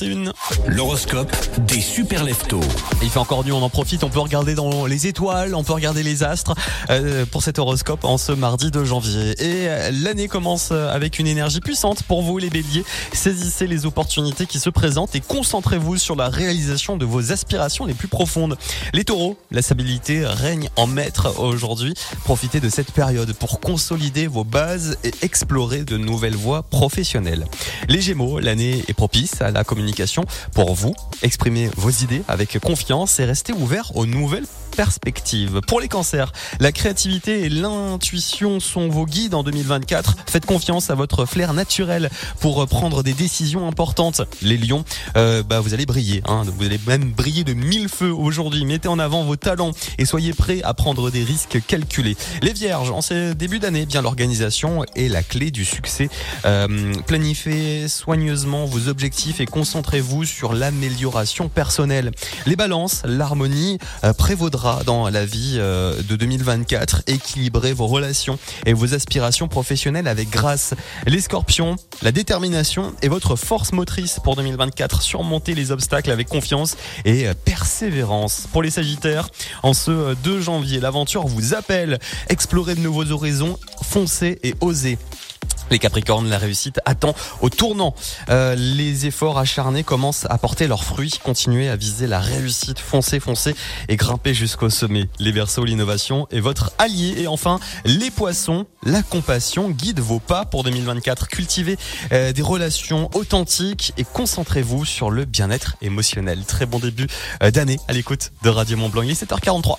Une. L'horoscope des super leftos. Il fait encore nuit, on en profite, on peut regarder dans les étoiles, on peut regarder les astres euh, pour cet horoscope en ce mardi de janvier. Et euh, l'année commence avec une énergie puissante pour vous les béliers. Saisissez les opportunités qui se présentent et concentrez-vous sur la réalisation de vos aspirations les plus profondes. Les taureaux, la stabilité règne en maître aujourd'hui. Profitez de cette période pour consolider vos bases et explorer de nouvelles voies professionnelles. Les gémeaux, l'année est propice à la communication pour vous. Exprimez vos idées avec confiance et restez ouvert aux nouvelles perspectives. Pour les cancers, la créativité et l'intuition sont vos guides en 2024. Faites confiance à votre flair naturel pour prendre des décisions importantes. Les lions, euh, bah vous allez briller. Hein. Vous allez même briller de mille feux aujourd'hui. Mettez en avant vos talents et soyez prêts à prendre des risques calculés. Les vierges, en ce début d'année, bien l'organisation est la clé du succès. Euh, planifiez soigneusement vos objectifs et concentrez-vous sur l'amélioration personnelle. Les balances, l'harmonie euh, prévaudra dans la vie euh, de 2024. Équilibrez vos relations et vos aspirations professionnelles avec grâce. Les scorpions, la détermination et votre force motrice pour 2024. Surmontez les obstacles avec confiance et euh, persévérance. Pour les sagittaires, en ce 2 janvier, l'aventure vous appelle. Explorez de nouveaux horizons, foncez et osez. Les Capricornes, la réussite attend au tournant. Euh, les efforts acharnés commencent à porter leurs fruits. Continuez à viser la réussite, foncez, foncez et grimpez jusqu'au sommet. Les Verseaux, l'innovation est votre allié. Et enfin, les Poissons, la compassion guide vos pas pour 2024. Cultivez euh, des relations authentiques et concentrez-vous sur le bien-être émotionnel. Très bon début euh, d'année à l'écoute de Radio Mont Blanc. Il est 7h43.